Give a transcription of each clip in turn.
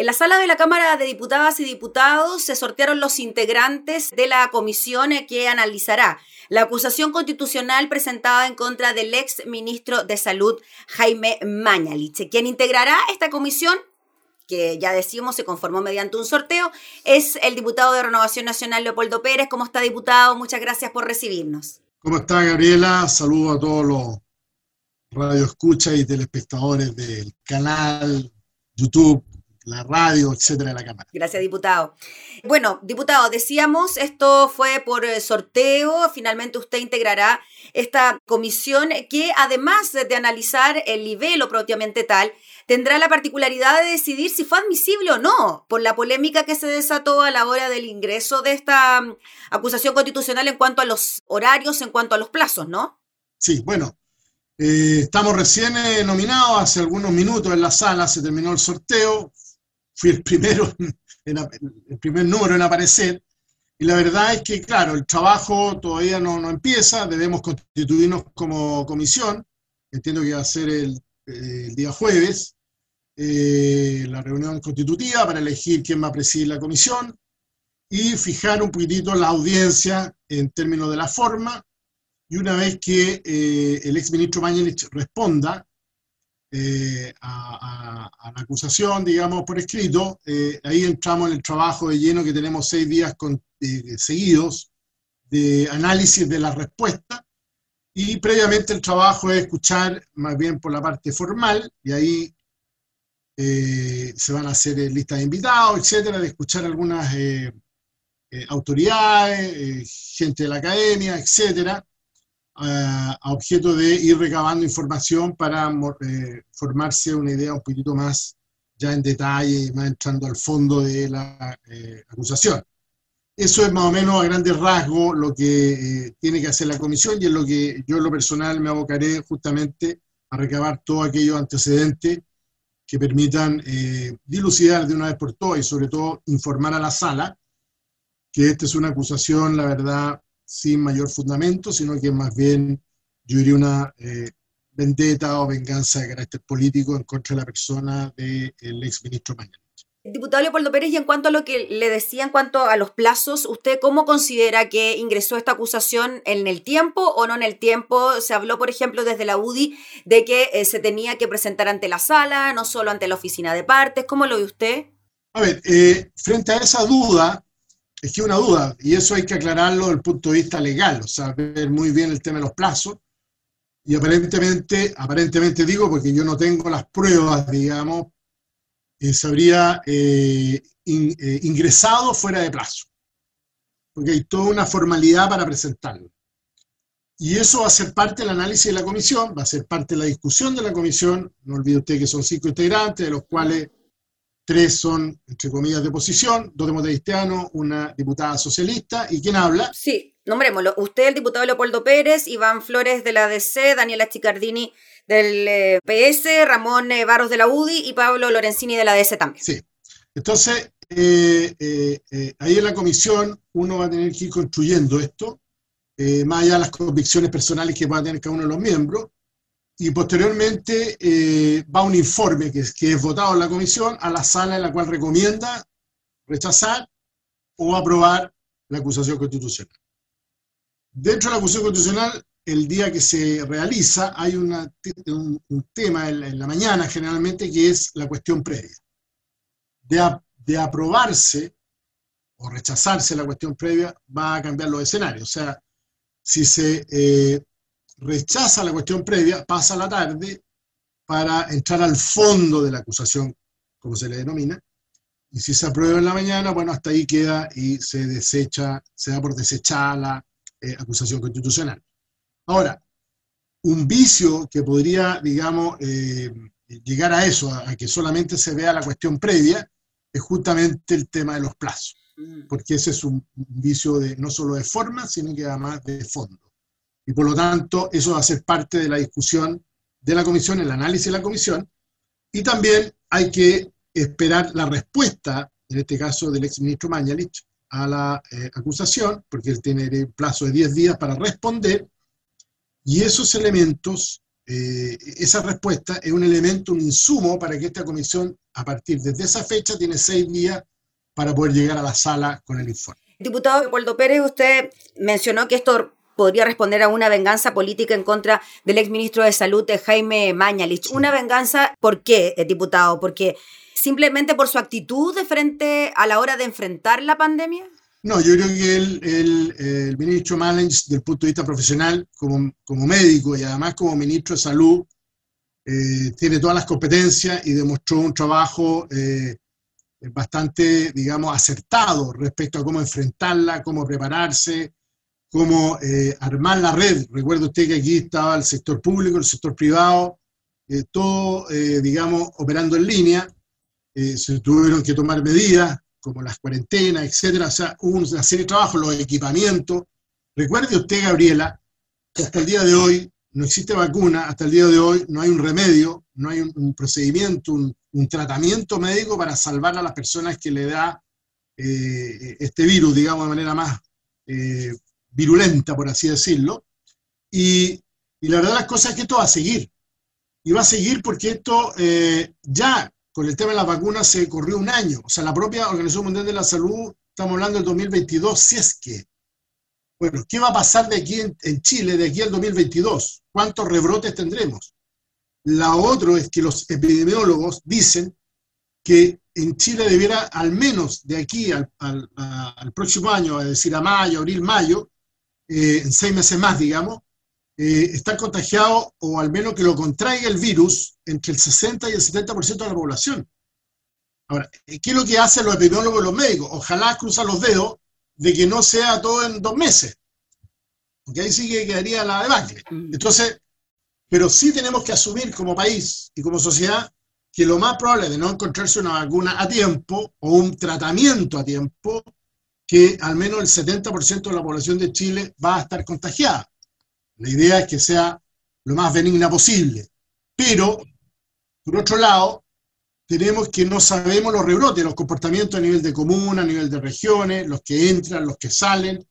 En la sala de la Cámara de Diputadas y Diputados se sortearon los integrantes de la comisión que analizará la acusación constitucional presentada en contra del ex ministro de Salud, Jaime Mañalich. Quien integrará esta comisión que ya decimos se conformó mediante un sorteo, es el diputado de Renovación Nacional, Leopoldo Pérez. ¿Cómo está, diputado? Muchas gracias por recibirnos. ¿Cómo está, Gabriela? Saludo a todos los radioescuchas y telespectadores del canal, YouTube, la radio, etcétera, de la Cámara. Gracias, diputado. Bueno, diputado, decíamos, esto fue por eh, sorteo, finalmente usted integrará esta comisión que además de analizar el nivel propiamente tal, tendrá la particularidad de decidir si fue admisible o no por la polémica que se desató a la hora del ingreso de esta mm, acusación constitucional en cuanto a los horarios, en cuanto a los plazos, ¿no? Sí, bueno, eh, estamos recién eh, nominados, hace algunos minutos en la sala se terminó el sorteo, fui el primero, el primer número en aparecer, y la verdad es que, claro, el trabajo todavía no, no empieza, debemos constituirnos como comisión, entiendo que va a ser el, el día jueves, eh, la reunión constitutiva para elegir quién va a presidir la comisión y fijar un poquitito la audiencia en términos de la forma, y una vez que eh, el exministro Mañalich responda eh, a, la acusación, digamos, por escrito, eh, ahí entramos en el trabajo de lleno que tenemos seis días eh, seguidos de análisis de la respuesta. Y previamente el trabajo es escuchar más bien por la parte formal y ahí se van a hacer listas de invitados, etcétera, de escuchar algunas autoridades, gente de la academia, etcétera, a, objeto de ir recabando información para eh, formarse una idea un poquito más ya en detalle, más entrando al fondo de la eh, acusación. Eso es más o menos a grandes rasgos lo que eh, tiene que hacer la comisión y es lo que yo en lo personal me abocaré justamente a recabar todos aquellos antecedentes que permitan dilucidar de una vez por todas y sobre todo informar a la sala que esta es una acusación, la verdad, sin mayor fundamento, sino que más bien yo diría una eh, vendetta o venganza de carácter político en contra de la persona del ex exministro Mañana. Diputado Leopoldo Pérez, y en cuanto a lo que le decía en cuanto a los plazos, ¿usted cómo considera que ingresó esta acusación en el tiempo o no en el tiempo? Se habló, por ejemplo, desde la UDI de que eh, se tenía que presentar ante la sala, no solo ante la oficina de partes. ¿Cómo lo ve usted? A ver, eh, frente a esa duda, es que una duda, y eso hay que aclararlo desde el punto de vista legal, o sea, ver muy bien el tema de los plazos, y aparentemente, aparentemente digo, porque yo no tengo las pruebas, digamos, eh, se habría eh, eh, ingresado fuera de plazo, porque hay toda una formalidad para presentarlo. Y eso va a ser parte del análisis de la comisión, va a ser parte de la discusión de la comisión, no olvide usted que son cinco integrantes, de los cuales Tres son, entre comillas, de oposición, dos democristianos, una diputada socialista. ¿Y quién habla? Sí, nombrémoslo. Usted, el diputado Leopoldo Pérez, Iván Flores de la DC, Daniela Chicardini del eh, PS, Ramón eh, Barros de la UDI y Pablo Lorenzini de la DC también. Sí. Entonces, eh, ahí en la comisión uno va a tener que ir construyendo esto, más allá de las convicciones personales que puedan tener cada uno de los miembros, y posteriormente eh, va un informe que que es votado en la comisión a la sala en la cual recomienda rechazar o aprobar la acusación constitucional. Dentro de la acusación constitucional, el día que se realiza, hay un, tema en, la mañana generalmente que es la cuestión previa. De, de aprobarse o rechazarse la cuestión previa, va a cambiar los escenarios. O sea, si se eh, rechaza la cuestión previa, pasa la tarde para entrar al fondo de la acusación, como se le denomina, y si se aprueba en la mañana, bueno, hasta ahí queda y se desecha, se da por desechada la eh, acusación constitucional. Ahora, un vicio que podría, digamos, eh, llegar a eso, a, que solamente se vea la cuestión previa, es justamente el tema de los plazos, mm. porque ese es un vicio de, no solo de forma, sino que además de fondo. Y por lo tanto, eso va a ser parte de la discusión de la comisión, el análisis de la comisión. Y también hay que esperar la respuesta, en este caso del exministro Mañalich, a la eh, acusación, porque él tiene el plazo de 10 días para responder, y esos elementos eh, esa respuesta es un elemento, un insumo para que esta comisión, a partir de esa fecha, tiene seis días para poder llegar a la sala con el informe. Diputado Leopoldo Pérez, usted mencionó que esto podría responder a una venganza política en contra del exministro de Salud, Jaime Mañalich. ¿Una venganza por qué, eh, diputado? ¿Porque simplemente por su actitud de frente a la hora de enfrentar la pandemia? No, yo creo que el, ministro Malens, desde el punto de vista profesional, como, como médico y además como ministro de Salud, eh, tiene todas las competencias y demostró un trabajo eh, bastante, digamos, acertado respecto a cómo enfrentarla, cómo prepararse, cómo eh, armar la red. Recuerdo usted que aquí estaba el sector público, el sector privado, todo, digamos, operando en línea. se tuvieron que tomar medidas, como las cuarentenas, etcétera, o sea, hubo una serie de trabajos, los equipamientos. Recuerde usted, Gabriela, que hasta el día de hoy no existe vacuna, hasta el día de hoy no hay un remedio, no hay un, procedimiento, un, tratamiento médico para salvar a las personas que le da eh, este virus, digamos, de manera más eh, virulenta, por así decirlo. Y, la verdad las cosas es que esto va a seguir. Y va a seguir porque esto eh, ya con el tema de las vacunas se corrió un año. O sea, la propia Organización Mundial de la Salud, estamos hablando del 2022, si es que. Bueno, ¿qué va a pasar de aquí en, Chile de aquí al 2022? ¿Cuántos rebrotes tendremos? La otra es que los epidemiólogos dicen que en Chile debiera, al menos de aquí al, próximo año, es decir, a mayo, abril, mayo, eh, en seis meses más, digamos, eh, estar contagiado o al menos que lo contraiga el virus entre el 60 y el 70% de la población. Ahora, ¿qué es lo que hacen los epidemiólogos y los médicos? Ojalá cruzan los dedos de que no sea todo en dos meses, porque ahí sí que quedaría la debacle. Mm. Entonces, pero sí tenemos que asumir como país y como sociedad que lo más probable de no encontrarse una vacuna a tiempo o un tratamiento a tiempo, que al menos el 70% de la población de Chile va a estar contagiada. La idea es que sea lo más benigna posible. Pero, por otro lado, tenemos que no sabemos los rebrotes, los comportamientos a nivel de comuna, a nivel de regiones, los que entran, los que salen,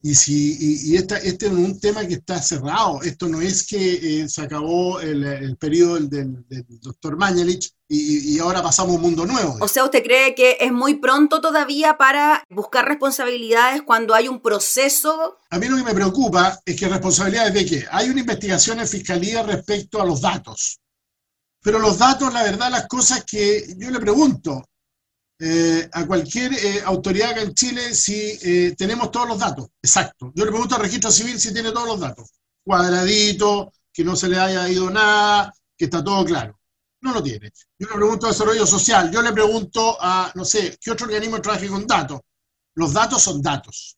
y, si, y, este es un tema que está cerrado. Esto no es que eh, se acabó el, periodo del, doctor Mañalich y, y, ahora pasamos a un mundo nuevo. O sea, ¿usted cree que es muy pronto todavía para buscar responsabilidades cuando hay un proceso? A mí lo que me preocupa es que responsabilidades de qué? Hay una investigación en fiscalía respecto a los datos. Pero los datos, la verdad, las cosas que yo le pregunto, eh, a cualquier eh, autoridad acá en Chile si eh, tenemos todos los datos. Exacto. Yo le pregunto al registro civil si tiene todos los datos. Cuadradito, que no se le haya ido nada, que está todo claro. No lo tiene. Yo le pregunto a Desarrollo Social, yo le pregunto a, no sé, ¿qué otro organismo trabaja con datos? Los datos son datos,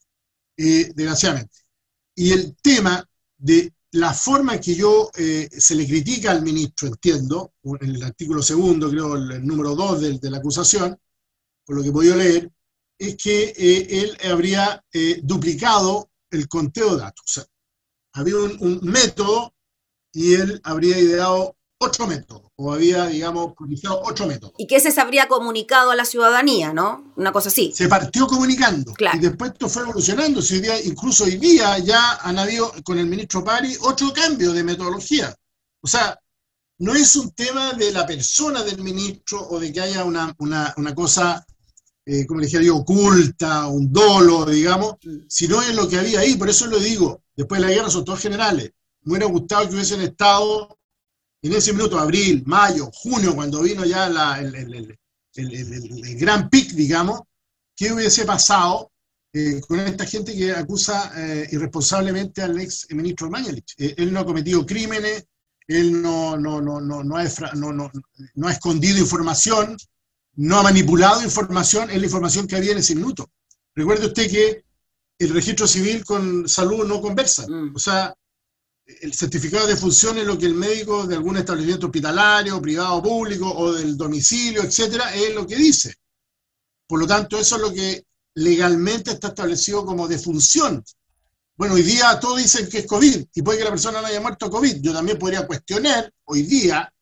desgraciadamente. Y el tema de la forma en que yo se le critica al ministro, entiendo, en el artículo segundo, creo, el, número dos de la acusación, por lo que he podido leer, es que eh, él habría eh, duplicado el conteo de datos. O sea, había un, método y él habría ideado otro método, o había, digamos, utilizado otro método. Y que ese se habría comunicado a la ciudadanía, ¿no? Una cosa así. Se partió comunicando. Y después esto fue evolucionando. incluso hoy día ya han habido, con el ministro Pari, otro cambio de metodología. O sea, no es un tema de la persona del ministro o de que haya una, una, una cosa eh, como le dije yo, oculta, un dolo, digamos, sino en lo que había ahí. Por eso lo digo, después de la guerra son todos generales. Me hubiera gustado que hubiesen estado en ese minuto, abril, mayo, junio, cuando vino ya el, gran pic, digamos, ¿qué hubiese pasado eh, con esta gente que acusa eh, irresponsablemente al ex ministro Mañalich? él no ha cometido crímenes, él no, no, no, no, no, no, no ha escondido información, no ha manipulado información, es la información que había en ese minuto. Recuerde usted que el registro civil con salud no conversa. Mm. O sea, el certificado de función es lo que el médico de algún establecimiento hospitalario, privado, público o del domicilio, etcétera, es lo que dice. Por lo tanto, eso es lo que legalmente está establecido como defunción. Bueno, hoy día todos dicen que es COVID y puede que la persona no haya muerto COVID. Yo también podría cuestionar hoy día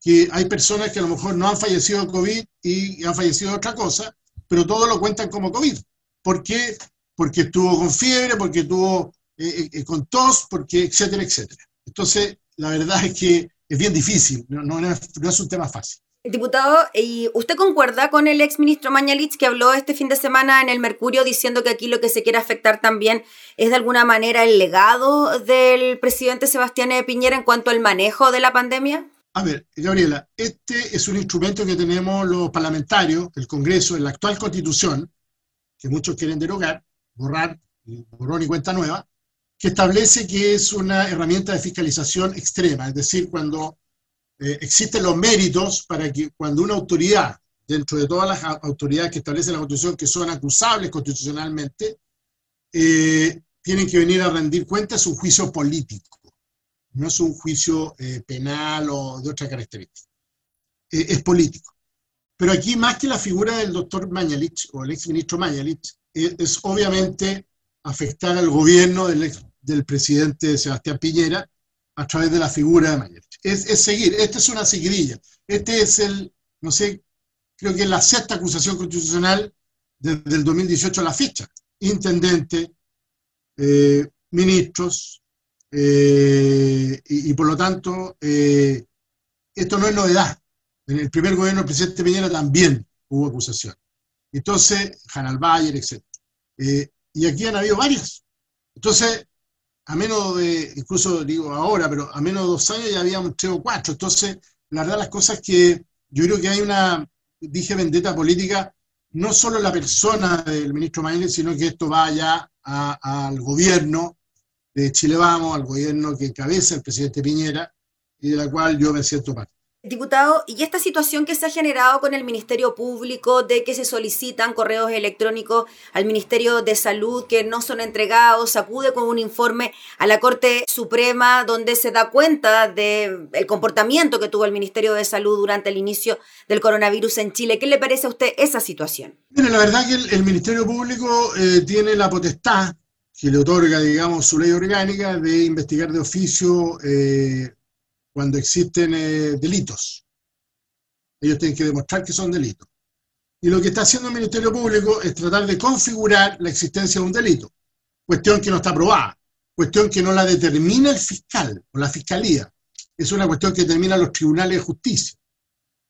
que hay personas que a lo mejor no han fallecido de COVID y han fallecido de otra cosa, pero todos lo cuentan como COVID. ¿Por qué? Porque estuvo con fiebre, porque estuvo eh, eh, con tos, porque etcétera, etcétera. Entonces, la verdad es que es bien difícil, no, no, es, un tema fácil. Diputado, ¿y usted concuerda con el ex ministro Mañalich que habló este fin de semana en el Mercurio diciendo que aquí lo que se quiere afectar también es de alguna manera el legado del presidente Sebastián Piñera en cuanto al manejo de la pandemia? A ver, Gabriela, este es un instrumento que tenemos los parlamentarios, el Congreso, en la actual constitución, que muchos quieren derogar, borrar, borrón y cuenta nueva, que establece que es una herramienta de fiscalización extrema, es decir, cuando eh, existen los méritos para que cuando una autoridad, dentro de todas las autoridades que establece la Constitución, que son acusables constitucionalmente, eh, tienen que venir a rendir cuentas, es un juicio político, no es un juicio eh, penal o de otra característica, es político. Pero aquí, más que la figura del doctor Mañalich o el exministro Mañalich, es obviamente afectar al gobierno del, del presidente Sebastián Piñera a través de la figura de Mañalich. Es, seguir, esta es una seguidilla. Este es el, no sé, creo que es la sexta acusación constitucional desde el 2018 a la fecha. Intendente, eh, ministros, eh, y, por lo tanto, eh, esto no es novedad. En el primer gobierno del presidente Piñera también hubo acusación. Entonces, Hanal Bayer, etc. y aquí han habido varias. Entonces, a menos de, incluso digo ahora, pero a menos de dos años ya habíamos tres o cuatro. Entonces, la verdad, las cosas que yo creo que hay una, dije, vendetta política, no solo la persona del ministro Maínez, sino que esto vaya al gobierno de Chile Vamos, al gobierno que encabeza el presidente Piñera y de la cual yo me siento parte. Diputado, ¿y esta situación que se ha generado con el Ministerio Público de que se solicitan correos electrónicos al Ministerio de Salud que no son entregados, acude con un informe a la Corte Suprema donde se da cuenta del comportamiento que tuvo el Ministerio de Salud durante el inicio del coronavirus en Chile? ¿Qué le parece a usted esa situación? Mire, la verdad que el, Ministerio Público eh, tiene la potestad que le otorga, digamos, su ley orgánica de investigar de oficio eh, cuando existen eh, delitos. Ellos tienen que demostrar que son delitos. Y lo que está haciendo el Ministerio Público es tratar de configurar la existencia de un delito, cuestión que no está aprobada, cuestión que no la determina el fiscal o la fiscalía, es una cuestión que determinan los tribunales de justicia.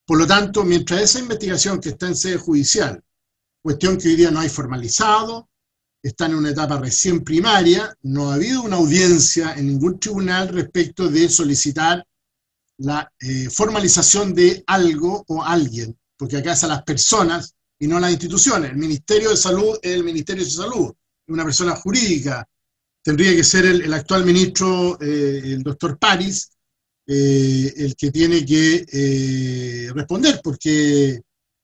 Por lo tanto, mientras esa investigación que está en sede judicial, cuestión que hoy día no hay formalizado, está en una etapa recién primaria, no ha habido una audiencia en ningún tribunal respecto de solicitar la eh, formalización de algo o alguien, porque acá es a las personas y no a las instituciones. El Ministerio de Salud es el Ministerio de Salud, una persona jurídica. Tendría que ser el, actual ministro, eh, el doctor Paris, eh, el que tiene que responder, porque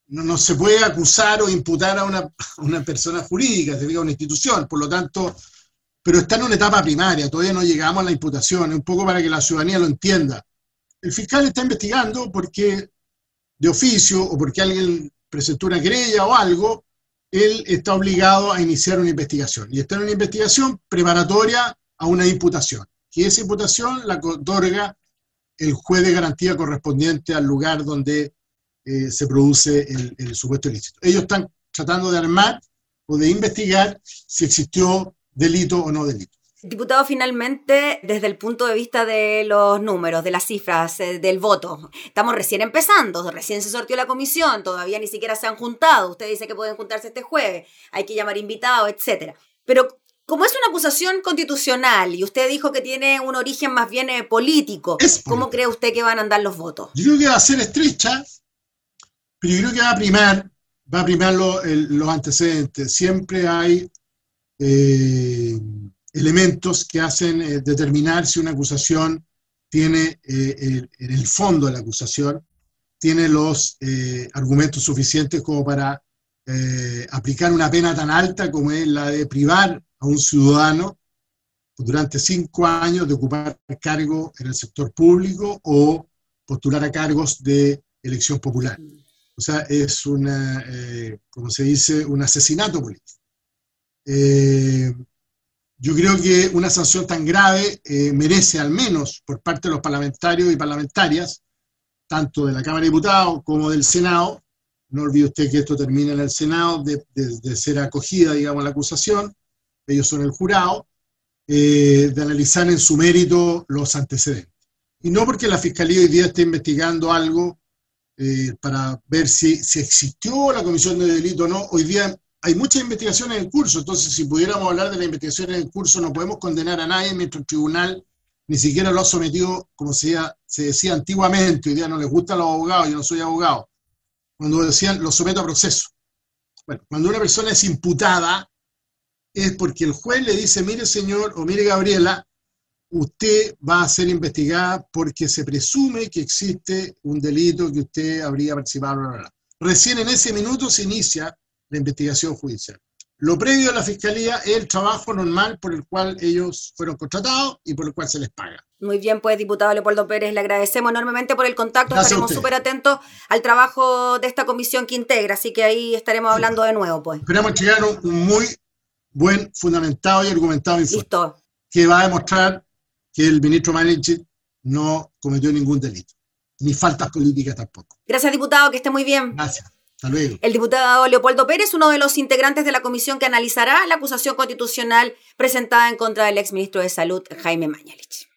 no, se puede acusar o imputar a una, una persona jurídica, se diga una institución. Por lo tanto, pero está en una etapa primaria, todavía no llegamos a la imputación, un poco para que la ciudadanía lo entienda. El fiscal está investigando porque de oficio o porque alguien presentó una querella o algo, él está obligado a iniciar una investigación. Y está en una investigación preparatoria a una imputación. Y esa imputación la otorga el juez de garantía correspondiente al lugar donde eh, se produce el, el supuesto ilícito. Ellos están tratando de armar o de investigar si existió delito o no delito. Diputado, finalmente, desde el punto de vista de los números, de las cifras, eh, del voto, estamos recién empezando, recién se sortió la comisión, todavía ni siquiera se han juntado, usted dice que pueden juntarse este jueves, hay que llamar invitados, etc. Pero como es una acusación constitucional y usted dijo que tiene un origen más bien eh, político, ¿cómo cree usted que van a andar los votos? Yo creo que va a ser estrecha, pero yo creo que va a primar, va a primar los antecedentes. Siempre hay... Eh, elementos que hacen eh, determinar si una acusación tiene eh, en el fondo de la acusación, tiene los eh, argumentos suficientes como para aplicar una pena tan alta como es la de privar a un ciudadano durante cinco años de ocupar cargo en el sector público o postular a cargos de elección popular. O sea, es una, como se dice, un asesinato político. Yo creo que una sanción tan grave eh, merece al menos por parte de los parlamentarios y parlamentarias, tanto de la Cámara de Diputados como del Senado, no olvide usted que esto termina en el Senado, de, ser acogida, digamos, la acusación, ellos son el jurado, eh, de analizar en su mérito los antecedentes. y no porque la Fiscalía hoy día esté investigando algo eh, para ver si, si existió la comisión de delito o no. Hoy día hay muchas investigaciones en curso, entonces si pudiéramos hablar de las investigaciones en curso, no podemos condenar a nadie mientras el tribunal ni siquiera lo ha sometido, como se se decía antiguamente, hoy día no les gustan los abogados, yo no soy abogado, cuando decían lo someto a proceso. Bueno, cuando una persona es imputada, es porque el juez le dice, mire señor o mire Gabriela, usted va a ser investigada porque se presume que existe un delito que usted habría participado. Recién en ese minuto se inicia la investigación judicial. Lo previo a la fiscalía es el trabajo normal por el cual ellos fueron contratados y por el cual se les paga. Muy bien, pues, diputado Leopoldo Pérez, le agradecemos enormemente por el contacto. estaremos súper atentos al trabajo de esta comisión que integra, así que ahí estaremos hablando de nuevo, pues. Esperamos llegar un, un muy buen, fundamentado y argumentado informe. Listo. Que va a demostrar que el ministro Manetti no cometió ningún delito, ni faltas políticas tampoco. Gracias, diputado, que esté muy bien. Gracias. El diputado Leopoldo Pérez, uno de los integrantes de la comisión que analizará la acusación constitucional presentada en contra del exministro de Salud, Jaime Mañalich.